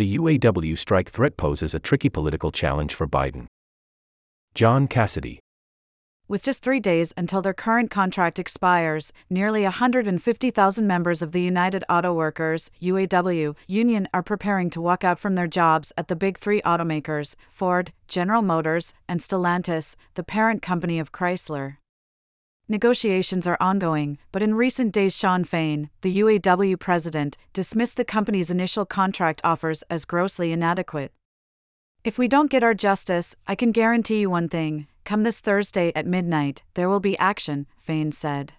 The UAW strike threat poses a tricky political challenge for Biden. John Cassidy. With just three days until their current contract expires, nearly 150,000 members of the United Auto Workers (UAW) union are preparing to walk out from their jobs at the big three automakers Ford, General Motors, and Stellantis, the parent company of Chrysler. Negotiations are ongoing, but in recent days, Shawn Fain, the UAW president, dismissed the company's initial contract offers as grossly inadequate. If we don't get our justice, I can guarantee you one thing come this Thursday at midnight, there will be action, Fain said.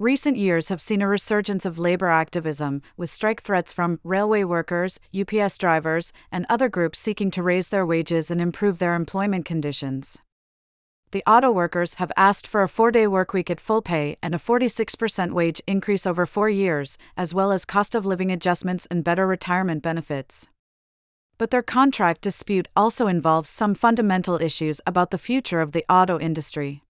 Recent years have seen a resurgence of labor activism, with strike threats from railway workers, UPS drivers, and other groups seeking to raise their wages and improve their employment conditions the auto workers have asked for a four day workweek at full pay and a 46% wage increase over four years, as well as cost of living adjustments and better retirement benefits. But their contract dispute also involves some fundamental issues about the future of the auto industry.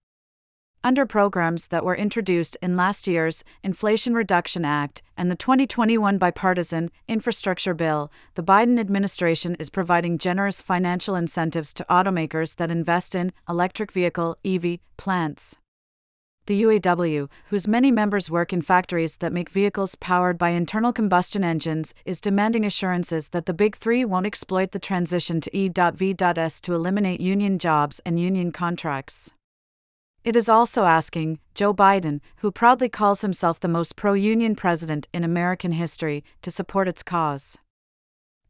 Under programs that were introduced in last year's Inflation Reduction Act and the 2021 Bipartisan Infrastructure Bill, the Biden administration is providing generous financial incentives to automakers that invest in electric vehicle EV plants. The UAW, whose many members work in factories that make vehicles powered by internal combustion engines, is demanding assurances that the Big Three won't exploit the transition to E.V.S to eliminate union jobs and union contracts. It is also asking Joe Biden, who proudly calls himself the most pro union president in American history, to support its cause.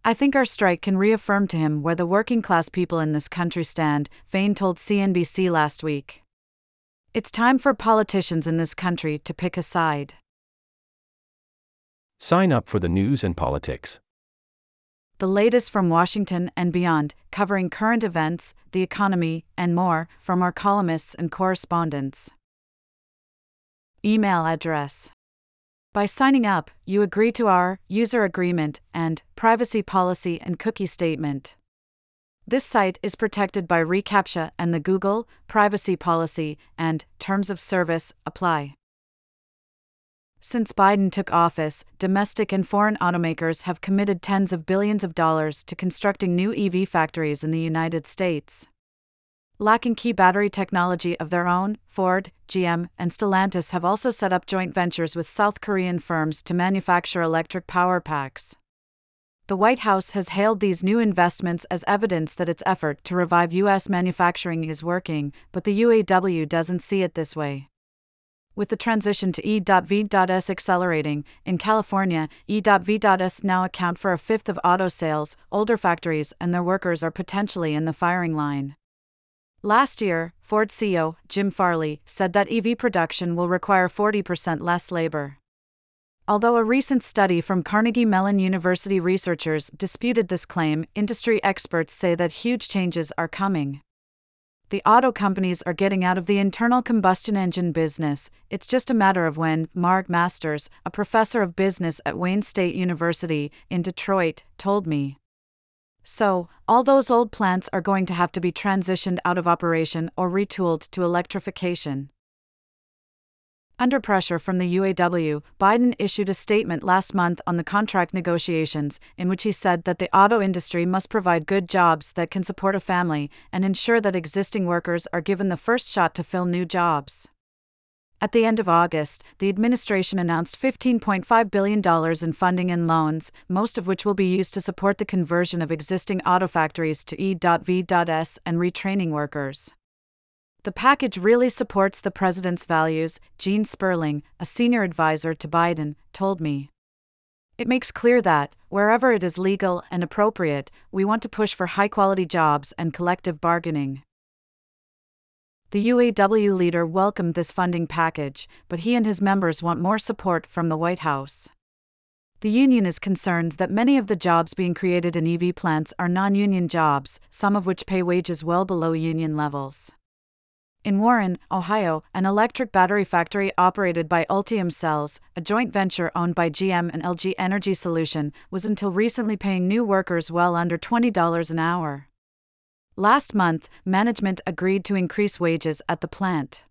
I think our strike can reaffirm to him where the working class people in this country stand, Fain told CNBC last week. It's time for politicians in this country to pick a side. Sign up for the news and politics the latest from Washington and beyond, covering current events, the economy, and more, from our columnists and correspondents. Email address. By signing up, you agree to our user agreement and privacy policy and cookie statement. This site is protected by reCAPTCHA and the Google privacy policy and terms of service apply. Since Biden took office, domestic and foreign automakers have committed tens of billions of dollars to constructing new EV factories in the United States. Lacking key battery technology of their own, Ford, GM, and Stellantis have also set up joint ventures with South Korean firms to manufacture electric power packs. The White House has hailed these new investments as evidence that its effort to revive U.S. manufacturing is working, but the UAW doesn't see it this way. With the transition to E.V.S accelerating, in California, E.V.S now account for a fifth of auto sales, older factories and their workers are potentially in the firing line. Last year, Ford CEO Jim Farley said that EV production will require 40% less labor. Although a recent study from Carnegie Mellon University researchers disputed this claim, industry experts say that huge changes are coming the auto companies are getting out of the internal combustion engine business. It's just a matter of when, Marick Masters, a professor of business at Wayne State University in Detroit, told me. So, all those old plants are going to have to be transitioned out of operation or retooled to electrification. Under pressure from the UAW, Biden issued a statement last month on the contract negotiations, in which he said that the auto industry must provide good jobs that can support a family and ensure that existing workers are given the first shot to fill new jobs. At the end of August, the administration announced $15.5 billion in funding and loans, most of which will be used to support the conversion of existing auto factories to E.V.S and retraining workers. The package really supports the president's values, Gene Sperling, a senior advisor to Biden, told me. It makes clear that, wherever it is legal and appropriate, we want to push for high quality jobs and collective bargaining. The UAW leader welcomed this funding package, but he and his members want more support from the White House. The union is concerned that many of the jobs being created in EV plants are non union jobs, some of which pay wages well below union levels. In Warren, Ohio, an electric battery factory operated by Ultium Cells, a joint venture owned by GM and LG Energy Solution, was until recently paying new workers well under $20 an hour. Last month, management agreed to increase wages at the plant.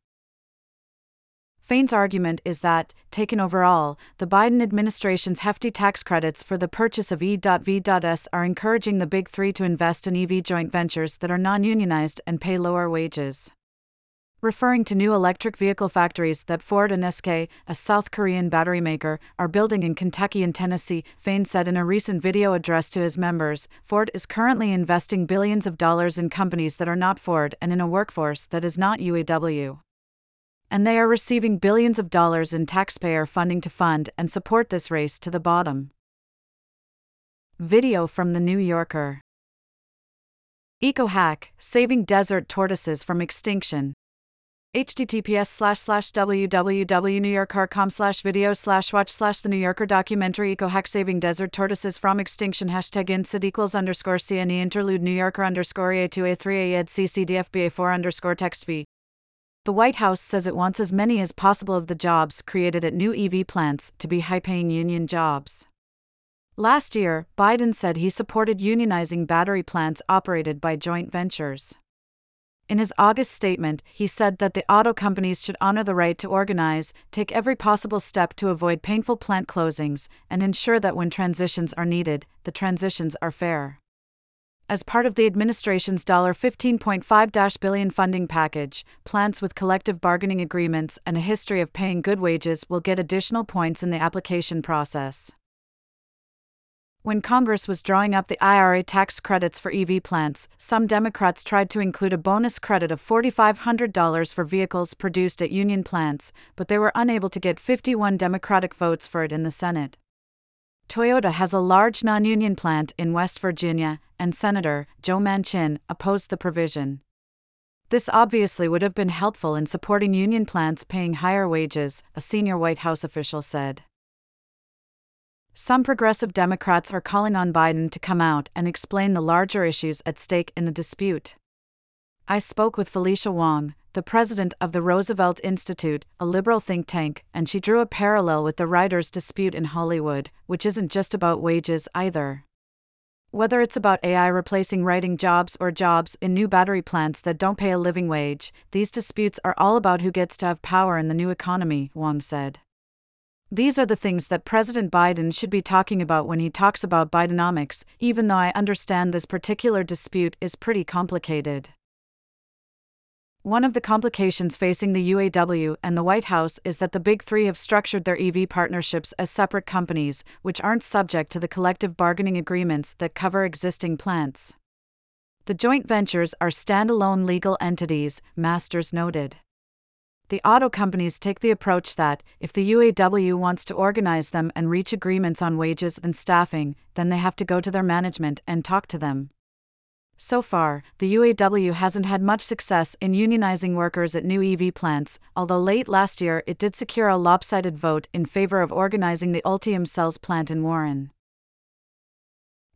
Fain's argument is that, taken overall, the Biden administration's hefty tax credits for the purchase of E.V.S are encouraging the big three to invest in EV joint ventures that are non unionized and pay lower wages. Referring to new electric vehicle factories that Ford and SK, a South Korean battery maker, are building in Kentucky and Tennessee, Fain said in a recent video address to his members Ford is currently investing billions of dollars in companies that are not Ford and in a workforce that is not UAW and they are receiving billions of dollars in taxpayer funding to fund and support this race to the bottom. Video from The New Yorker EcoHack Saving Desert Tortoises from Extinction. Https slash slash www.newyorker.com slash video slash watch slash the New Yorker documentary EcoHack Saving Desert Tortoises from Extinction hashtag insid equals underscore CNE interlude New Yorker underscore A2A3A ed CCDFBA4 underscore text v the White House says it wants as many as possible of the jobs created at new EV plants to be high paying union jobs. Last year, Biden said he supported unionizing battery plants operated by joint ventures. In his August statement, he said that the auto companies should honor the right to organize, take every possible step to avoid painful plant closings, and ensure that when transitions are needed, the transitions are fair as part of the administration's $15.5 billion funding package, plants with collective bargaining agreements and a history of paying good wages will get additional points in the application process. When Congress was drawing up the IRA tax credits for EV plants, some Democrats tried to include a bonus credit of $4,500 for vehicles produced at union plants, but they were unable to get 51 Democratic votes for it in the Senate. Toyota has a large non union plant in West Virginia, and Senator Joe Manchin opposed the provision. This obviously would have been helpful in supporting union plants paying higher wages, a senior White House official said. Some progressive Democrats are calling on Biden to come out and explain the larger issues at stake in the dispute. I spoke with Felicia Wong, the president of the Roosevelt Institute, a liberal think tank, and she drew a parallel with the writers' dispute in Hollywood, which isn't just about wages either. Whether it's about AI replacing writing jobs or jobs in new battery plants that don't pay a living wage, these disputes are all about who gets to have power in the new economy, Wong said. These are the things that President Biden should be talking about when he talks about Bidenomics, even though I understand this particular dispute is pretty complicated. One of the complications facing the UAW and the White House is that the Big Three have structured their EV partnerships as separate companies, which aren't subject to the collective bargaining agreements that cover existing plants. The joint ventures are standalone legal entities, Masters noted. The auto companies take the approach that, if the UAW wants to organize them and reach agreements on wages and staffing, then they have to go to their management and talk to them. So far, the UAW hasn't had much success in unionizing workers at new EV plants, although late last year it did secure a lopsided vote in favor of organizing the Ultium Cells plant in Warren.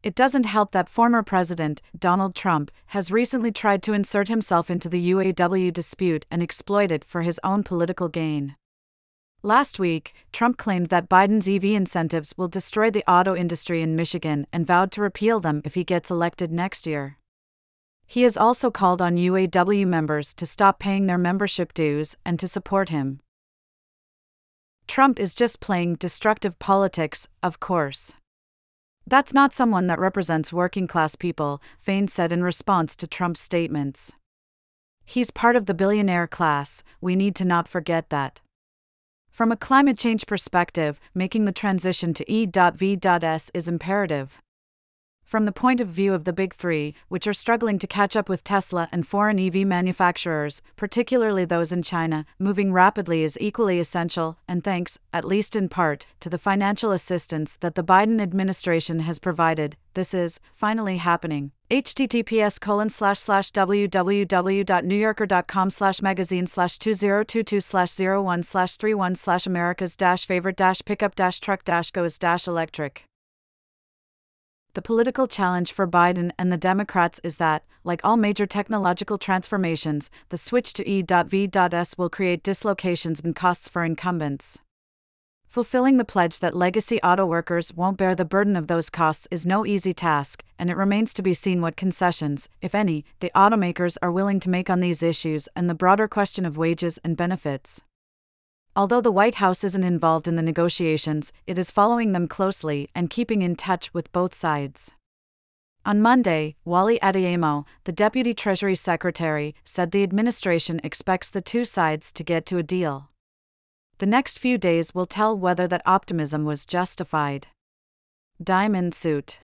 It doesn't help that former President, Donald Trump, has recently tried to insert himself into the UAW dispute and exploit it for his own political gain. Last week, Trump claimed that Biden's EV incentives will destroy the auto industry in Michigan and vowed to repeal them if he gets elected next year. He has also called on UAW members to stop paying their membership dues and to support him. Trump is just playing destructive politics, of course. That's not someone that represents working class people, Fain said in response to Trump's statements. He's part of the billionaire class, we need to not forget that. From a climate change perspective, making the transition to E.V.S is imperative. From the point of view of the big three, which are struggling to catch up with Tesla and foreign EV manufacturers, particularly those in China, moving rapidly is equally essential, and thanks, at least in part, to the financial assistance that the Biden administration has provided, this is finally happening. https colon slash slash www.newyorker.com slash magazine slash 2022 slash 01 slash 31 slash america's dash favorite dash pickup dash truck dash goes dash electric. The political challenge for Biden and the Democrats is that, like all major technological transformations, the switch to E.V.S will create dislocations and costs for incumbents. Fulfilling the pledge that legacy auto workers won't bear the burden of those costs is no easy task, and it remains to be seen what concessions, if any, the automakers are willing to make on these issues and the broader question of wages and benefits. Although the White House isn't involved in the negotiations, it is following them closely and keeping in touch with both sides. On Monday, Wally Adeyemo, the Deputy Treasury Secretary, said the administration expects the two sides to get to a deal. The next few days will tell whether that optimism was justified. Diamond Suit